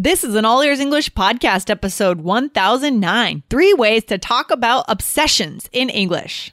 This is an All Ears English podcast, episode 1009 Three Ways to Talk About Obsessions in English.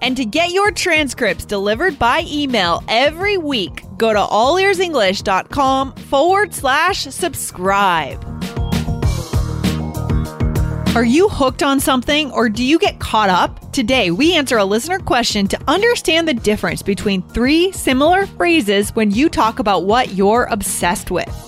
And to get your transcripts delivered by email every week, go to allearsenglish.com forward slash subscribe. Are you hooked on something or do you get caught up? Today, we answer a listener question to understand the difference between three similar phrases when you talk about what you're obsessed with.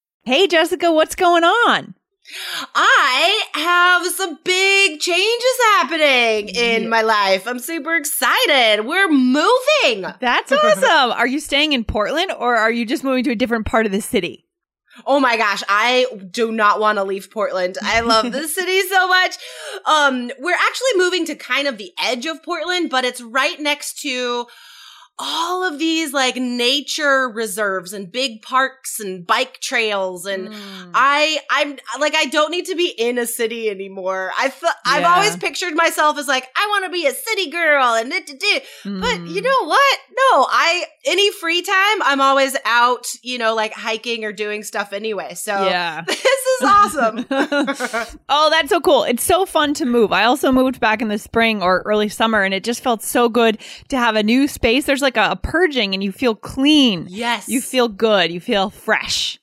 Hey, Jessica, what's going on? I have some big changes happening in my life. I'm super excited. We're moving. That's awesome. are you staying in Portland or are you just moving to a different part of the city? Oh my gosh, I do not want to leave Portland. I love the city so much. Um, we're actually moving to kind of the edge of Portland, but it's right next to all of these like nature reserves and big parks and bike trails and mm. I I'm like I don't need to be in a city anymore. I th- yeah. I've always pictured myself as like I want to be a city girl and mm. but you know what? No, I any free time I'm always out, you know, like hiking or doing stuff anyway. So yeah. this is awesome. oh, that's so cool. It's so fun to move. I also moved back in the spring or early summer and it just felt so good to have a new space. There's like a, a purging and you feel clean. Yes. You feel good. You feel fresh.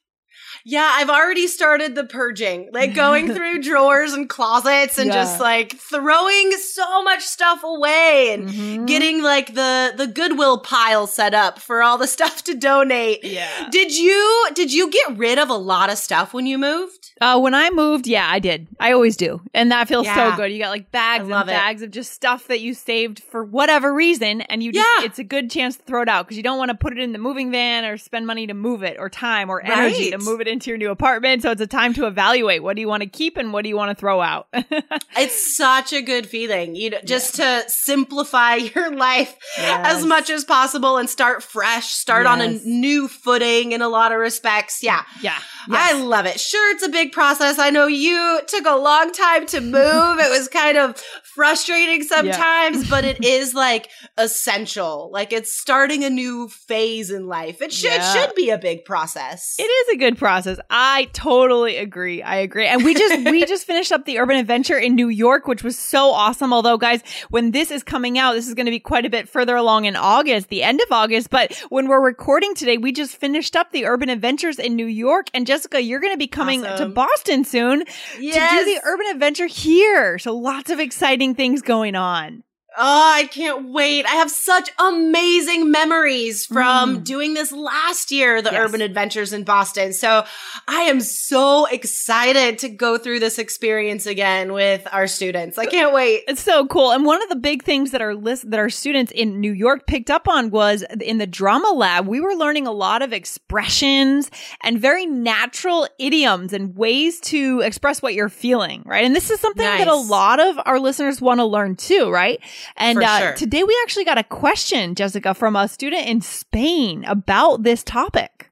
Yeah, I've already started the purging, like going through drawers and closets and yeah. just like throwing so much stuff away and mm-hmm. getting like the the Goodwill pile set up for all the stuff to donate. Yeah. Did you did you get rid of a lot of stuff when you moved? Uh, when I moved, yeah, I did. I always do, and that feels yeah. so good. You got like bags and bags it. of just stuff that you saved for whatever reason, and you just, yeah. it's a good chance to throw it out because you don't want to put it in the moving van or spend money to move it or time or energy right. to move it into your new apartment. So it's a time to evaluate what do you want to keep and what do you want to throw out. it's such a good feeling, you know, just yeah. to simplify your life yes. as much as possible and start fresh, start yes. on a new footing in a lot of respects. Yeah. Yeah. Yes. I love it. Sure, it's a big process. I know you took a long time to move. it was kind of frustrating sometimes, yeah. but it is like essential. Like it's starting a new phase in life. It should yeah. should be a big process. It is a good process. I totally agree. I agree. And we just we just finished up the urban adventure in New York, which was so awesome. Although guys, when this is coming out, this is going to be quite a bit further along in August, the end of August, but when we're recording today, we just finished up the urban adventures in New York and Jessica, you're going to be coming awesome. to Boston soon yes. to do the urban adventure here. So lots of exciting things going on. Oh, I can't wait. I have such amazing memories from mm. doing this last year, the yes. urban adventures in Boston. So I am so excited to go through this experience again with our students. I can't wait. It's so cool. And one of the big things that our list that our students in New York picked up on was in the drama lab, we were learning a lot of expressions and very natural idioms and ways to express what you're feeling, right? And this is something nice. that a lot of our listeners want to learn too, right? And uh, sure. today we actually got a question, Jessica, from a student in Spain about this topic.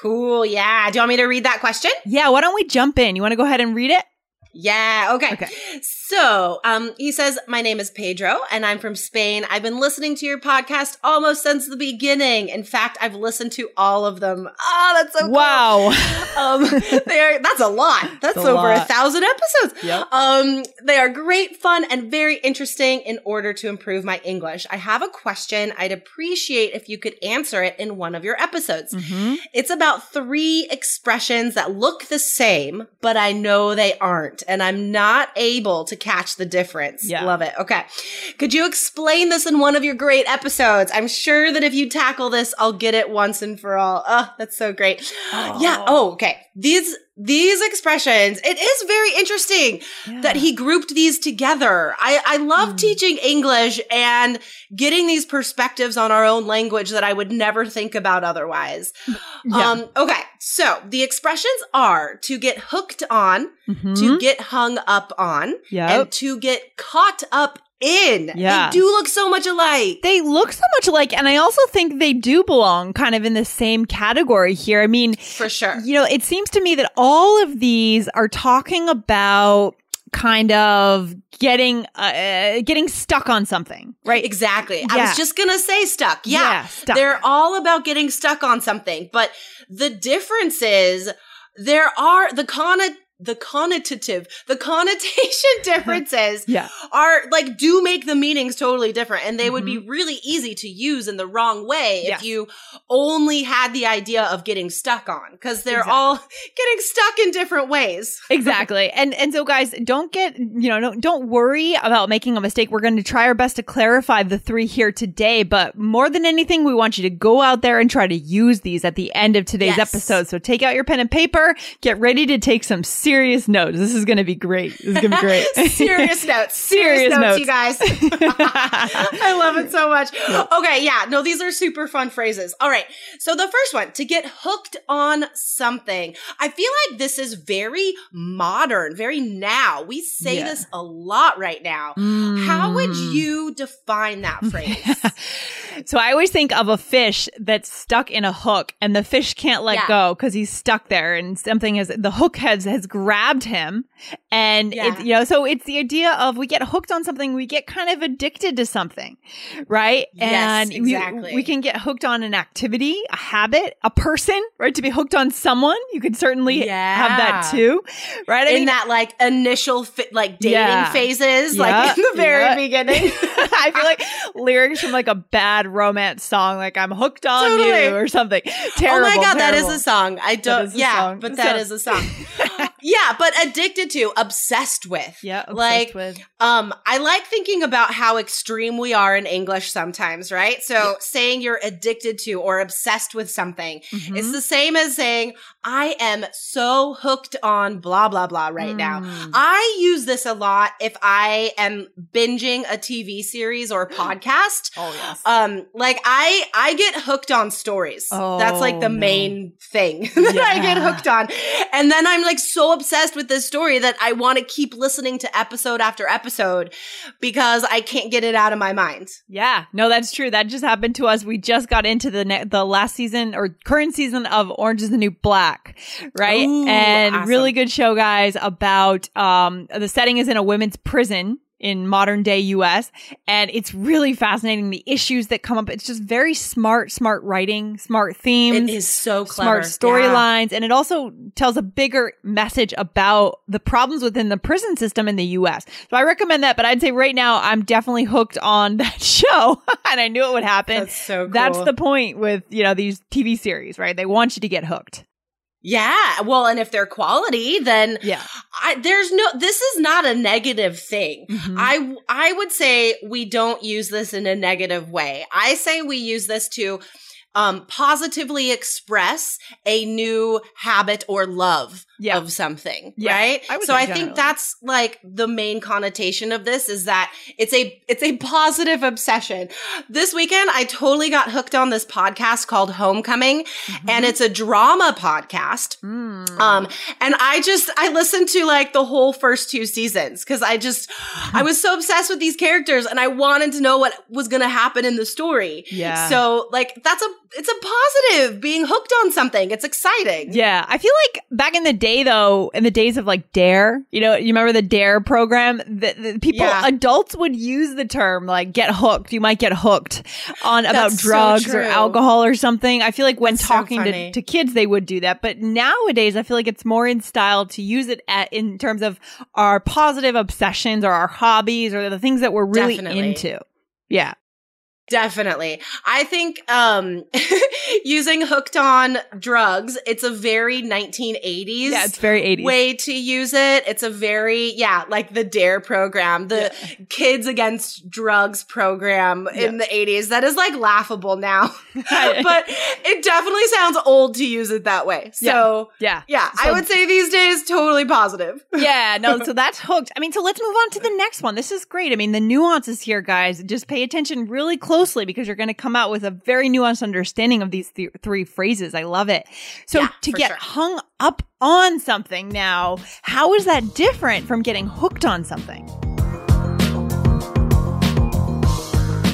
Cool. Yeah. Do you want me to read that question? Yeah. Why don't we jump in? You want to go ahead and read it? Yeah. Okay. Okay. So, um, he says, My name is Pedro and I'm from Spain. I've been listening to your podcast almost since the beginning. In fact, I've listened to all of them. Oh, that's so cool. Wow. Um, they are, that's a lot. That's a over a thousand episodes. Yep. Um, they are great fun and very interesting in order to improve my English. I have a question. I'd appreciate if you could answer it in one of your episodes. Mhm. It's about three expressions that look the same, but I know they aren't, and I'm not able to catch the difference. Yeah. Love it. Okay. Could you explain this in one of your great episodes? I'm sure that if you tackle this, I'll get it once and for all. Oh, that's so great. Yeah. Oh, okay. These these expressions, it is very interesting that he grouped these together. I, I love Hmm. teaching English and getting these perspectives on our own language that I would never think about otherwise. Yeah. Um, okay. So the expressions are to get hooked on, Mhm. to get hung up on, Yep. and to get caught up in. Yeah. They do look so much alike. They look so much alike, and I also think they do belong kind of in the same category here. I mean, For sure. you know, it seems to me that all of these are talking about kind of getting uh, getting stuck on something, right? Exactly. I was just going to say stuck. Yeah. Yeah, stuck. They're all about getting stuck on something. But the difference is there are the conna the connotative, the connotation differences Yeah. are like do make the meanings totally different and they would be really easy to use in the wrong way Mm-hmm. Yes. if you only had the idea of getting stuck on because they're Exactly. all getting stuck in different ways. exactly and and so guys don't get you know don't, don't worry about making a mistake we're going to try our best to clarify the three here today but more than anything we want you to go out there and try to use these at the end of today's Yes. episode so take out your pen and paper get ready to take some serious notes this is going to be great this is going to be great Serious notes. Serious Serious, notes, notes. you guys. I love it so much. Okay, yeah, no, these are super fun phrases. All right. So the first one, to get hooked on something. I feel like this is very modern, very now. We say Yeah. this a lot right now. How would Mm. you define that phrase? So I always think of a fish that's stuck in a hook and the fish can't let Yeah. go because he's stuck there and something has the hook has has grabbed him and Yeah. it's you know so it's the idea of we get hooked on something we get kind of addicted to something right Yes, and we- exactly. we, can get hooked on an activity a habit a person right to be hooked on someone you could certainly have that too right I in mean, that like initial fi- like dating Yeah. phases, Yeah, like in the very yeah. beginning. I feel like lyrics from like a bad romance song, like I'm hooked on Totally. you or something. Terrible. oh my god, that terrible. is a song. I don't. yeah, song. but that So- is a song. yeah, but addicted to, obsessed with. Yeah, obsessed like with. um, I like thinking about how extreme we are in English sometimes, right? So saying you're addicted to or obsessed with something, Mm-hmm. it's the same as saying I am so hooked on blah blah blah right now. Mm. I use this a lot if I am binging a TV series or podcast. Oh yes. Um, like I, I get hooked on stories. That's like the Oh, no. main thing that I get hooked on. And then I'm like so obsessed with this story that I want to keep listening to episode after episode because I can't get it out of my mind. yeah, no, that's true. That just happened to us. We just got into the ne- the last season or current season of Orange is the New Black, right? Ooh, and awesome. really good show, guys. About um, the setting is in a women's prison in modern day US and it's really fascinating the issues that come up it's just very smart smart writing smart themes It is so clever. smart Yeah. storylines and it also tells a bigger message about the problems within the prison system in the US. So I recommend that, but I'd say right now I'm definitely hooked on that show and I knew it would happen. That's so cool. That's the point with, you know, these TV series, right? They want you to get hooked. Yeah. Well, and if they're quality, then Yeah. I, there's no, this is not a negative thing. Mhm. I, I would say we don't use this in a negative way. I say we use this to, um, positively express a new habit or love Yeah. of something, Yeah, right? I so I generally. think that's like the main connotation of this is that it's a it's a positive obsession. This weekend I totally got hooked on this podcast called Homecoming and it's a drama podcast. Mm. Um, and I just, I listened to like the whole first two seasons because I just, I was so obsessed with these characters and I wanted to know what was going to happen in the story. Yeah. So like, that's a, it's a positive being hooked on something. It's exciting. Yeah, I feel like back in the day though, in the days of like Dare, you know, you remember the Dare program? that the people, Yeah. adults would use the term like "get hooked." You might get hooked on about That's so drugs or alcohol or something. I feel like when That's so talking to, to kids, they would do that, but nowadays, I feel like it's more in style to use it at, in terms of our positive obsessions or our hobbies or the things that we're really Definitely. into. Yeah. Definitely. I think um using hooked on drugs, it's a very 1980s Yeah, it's very 80s. way to use it. It's a very yeah, like the DARE program, the Kids Against Drugs program in the 80s. That is like laughable now. but it definitely sounds old to use it that way. So yeah. yeah, I So- would say these days totally positive. yeah, no, so that's hooked. I mean, so let's move on to the next one. This is great. I mean, the nuances here, guys, just pay attention really closely because you're going to come out with a very nuanced understanding of these th- three phrases. I love it. So Yeah, to get sure. hung up on something now, how is that different from getting hooked on something?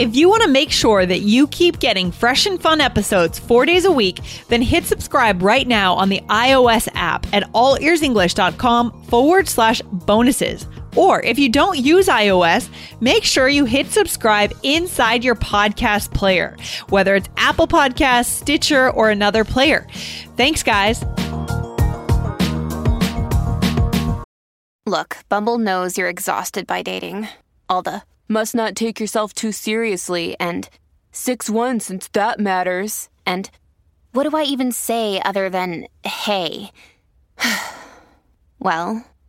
If you want to make sure that you keep getting fresh and fun episodes four days a week, then hit subscribe right now on the iOS app at allearsenglish.com forward slash bonuses. Or if you don't use iOS, make sure you hit subscribe inside your podcast player, whether it's Apple Podcasts, Stitcher, or another player. Thanks, guys. Look, Bumble knows you're exhausted by dating. All the must not take yourself too seriously and 6 1 since that matters. And what do I even say other than hey? well,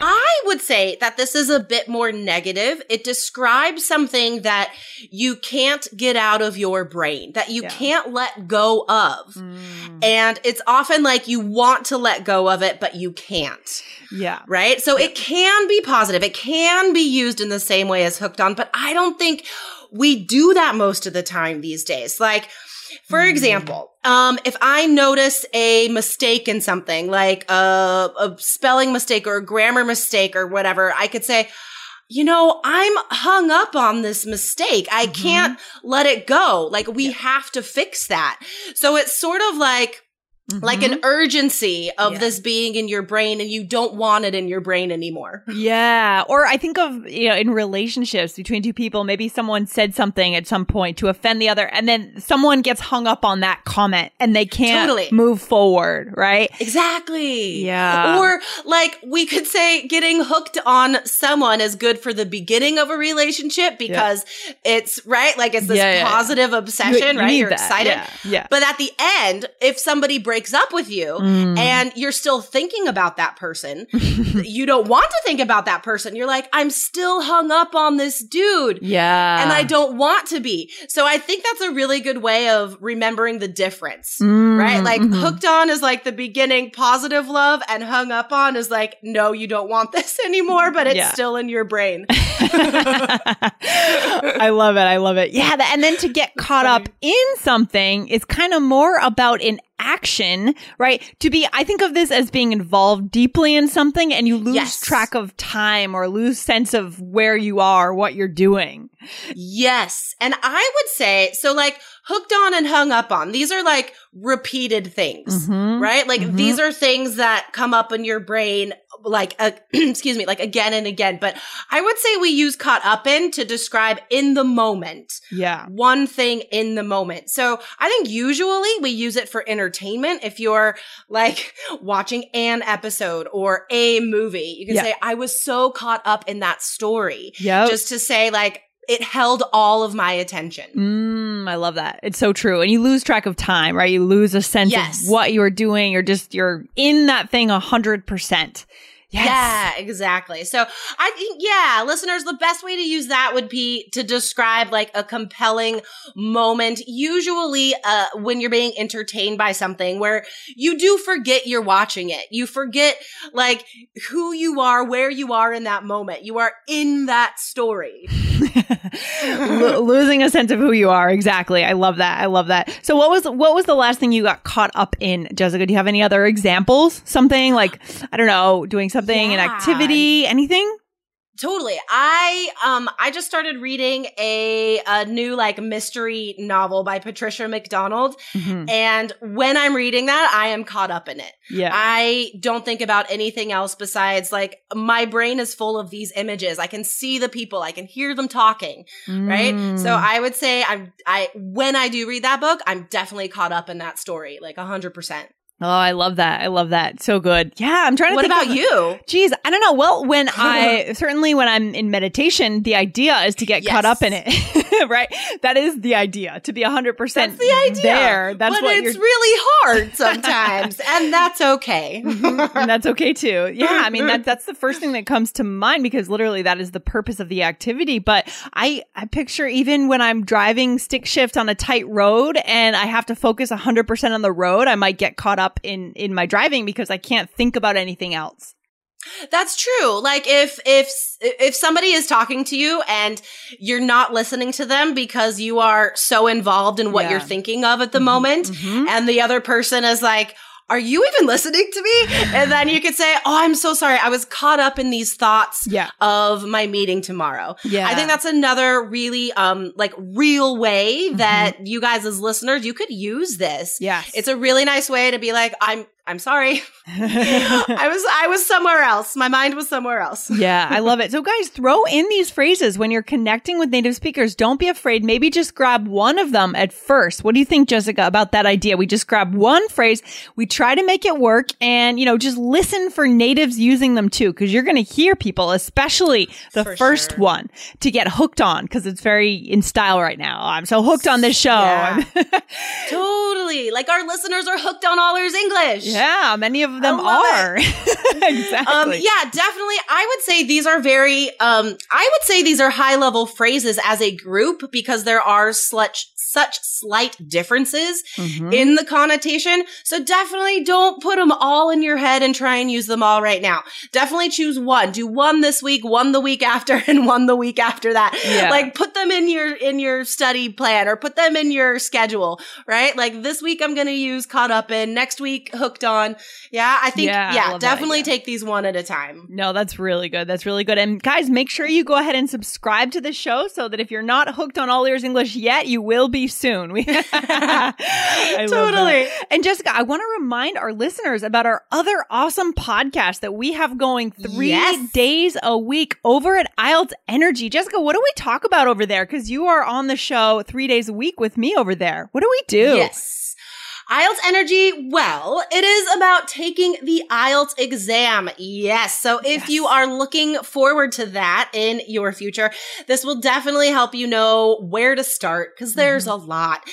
I would say that this is a bit more negative. It describes something that you can't get out of your brain, that you Yeah. can't let go of. Mm. And it's often like you want to let go of it, but you can't. Yeah. Right? So it can be positive. It can be used in the same way as hooked on, but I don't think we do that most of the time these days. Like, for example, um, if I notice a mistake in something, like a, a spelling mistake or a grammar mistake or whatever, I could say, you know, I'm hung up on this mistake. I can't let it go. Like, we have to fix that. So it's sort of like, like Mhm. an urgency of Yeah. this being in your brain and you don't want it in your brain anymore. Yeah. Or I think of, you know, in relationships between two people, maybe someone said something at some point to offend the other, and then someone gets hung up on that comment and they can't Totally. move forward, right? Exactly. Yeah. Or like we could say getting hooked on someone is good for the beginning of a relationship because it's right. Like it's this Yeah, yeah, yeah. positive obsession, You right? You're that. excited. Yeah. yeah. But at the end, if somebody breaks up with you Mm. and you're still thinking about that person, you don't want to think about that person. You're like, I'm still hung up on this dude. yeah. and I don't want to be. So I think that's a really good way of remembering the difference, Mm, right? Like mhm. hooked on is like the beginning positive love and hung up on is like, no, you don't want this anymore, but it's Yeah. still in your brain. I love it. I love it. Yeah. And then to get caught up in something is kind of more about an action, right? To be, I think of this as being involved deeply in something and you lose Yes. track of time or lose sense of where you are, what you're doing. Yes. And I would say, so like hooked on and hung up on, these are like repeated things. Mhm. Right? Like Mhm. these are things that come up in your brain like uh, excuse me, like again and again, but I would say we use caught up in to describe in the moment. Yeah. one thing in the moment. So I think usually we use it for entertainment. If you're like watching an episode or a movie, you can Yeah. say, I was so caught up in that story. Yeah. Just to say like, it held all of my attention. Mm, I love that. It's so true. And you lose track of time, right? You lose a sense Yes. of what you're doing. You're just, you're in that thing a hundred percent. Yes. Yeah, exactly. So I think, yeah, listeners, the best way to use that would be to describe like a compelling moment, usually uh, when you're being entertained by something where you do forget you're watching it. You forget like who you are, where you are in that moment. You are in that story. Lo- losing a sense of who you are. Exactly. I love that. I love that. So what was what was the last thing you got caught up in, Jessica? Do you have any other examples? Something like I don't know, doing something, an activity, anything? Totally. I um I just started reading a a new like mystery novel by Patricia MacDonald Mhm. and when I'm reading that I am caught up in it. Yeah. I don't think about anything else besides like my brain is full of these images. I can see the people, I can hear them talking, right? Mm. So I would say I'm I when I do read that book, I'm definitely caught up in that story like 100%. Oh, I love that. I love that. So good. Yeah, I'm trying to What think about you? Geez, I don't know. Well, when I certainly when I'm in meditation, the idea is to get caught up in it, right? That is the idea to be hundred percent That's the idea. there. That's but what it's really hard sometimes, and that's okay. Mm-hmm. and that's okay too. Yeah, I mean that that's the first thing that comes to mind because literally that is the purpose of the activity. But I I picture even when I'm driving stick shift on a tight road and I have to focus 100% on the road, I might get caught up in in my driving because I can't think about anything else. That's true. Like if if if somebody is talking to you and you're not listening to them because you are so involved in what Yeah. you're thinking of at the moment Mhm. and the other person is like are you even listening to me? And then you could say, "Oh, I'm so sorry. I was caught up in these thoughts Yeah. of my meeting tomorrow." Yeah. I think that's another really um like real way that you guys as listeners, you could use this. Yes. It's a really nice way to be like, "I'm I'm sorry. I was I was somewhere else. My mind was somewhere else. yeah, I love it. So, guys, throw in these phrases when you're connecting with native speakers. Don't be afraid. Maybe just grab one of them at first. What do you think, Jessica, about that idea? We just grab one phrase, we try to make it work, and, you know, just listen for natives using them too, because you're going to hear people, especially the For first sure. one, to get hooked on, because it's very in style right now. I'm so hooked on this show. Yeah. Totally. Like our listeners are hooked on all ears English. yeah, many of them are. exactly. Um, yeah, definitely. I would say these are very, um, I would say these are high level phrases as a group because there are such, such slight differences Mhm. in the connotation. So definitely don't put them all in your head and try and use them all right now. Definitely choose one. Do one this week, one the week after, and one the week after that. Yeah. Like put them in your, in your study plan or put them in your schedule, right? Like this week I'm going to use caught up in, next week hooked on. Yeah. I think, Yeah, yeah, definitely take these one at a time. No, that's really good. That's really good. And guys, make sure you go ahead and subscribe to the show so that if you're not hooked on All Ears English yet, you will be soon. We- I love that. Totally. And Jessica, I want to remind our listeners about our other awesome podcast that we have going three Yes. days a week over at IELTS Energy. Jessica, what do we talk about over there? Because you are on the show three days a week with me over there. What do we do? Yes. IELTS energy, well, it is about taking the IELTS exam. Yes. So if Yes. you are looking forward to that in your future, this will definitely help you know where to start because there's Mm-hmm. a lot.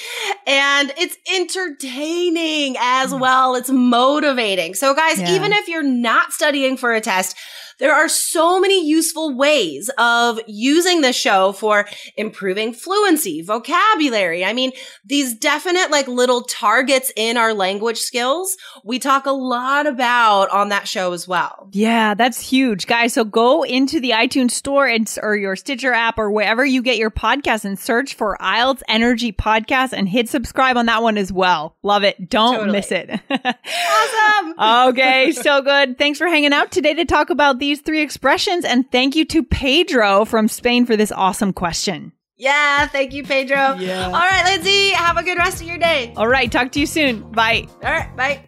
And it's entertaining as Mm. well. It's motivating. So guys, Yeah. even if you're not studying for a test, there are so many useful ways of using the show for improving fluency, vocabulary. I mean, these definite like little targets in our language skills, we talk a lot about on that show as well. Yeah, that's huge, guys. So go into the iTunes store and or your Stitcher app or wherever you get your podcast and search for IELTS Energy Podcast and hit subscribe on that one as well. Love it. Don't Totally. miss it. Awesome. okay, so good. Thanks for hanging out today to talk about these three expressions and thank you to Pedro from Spain for this awesome question. Yeah, thank you, Pedro. Yeah. All right, Lindsay, have a good rest of your day. All right, talk to you soon. Bye. All right, bye.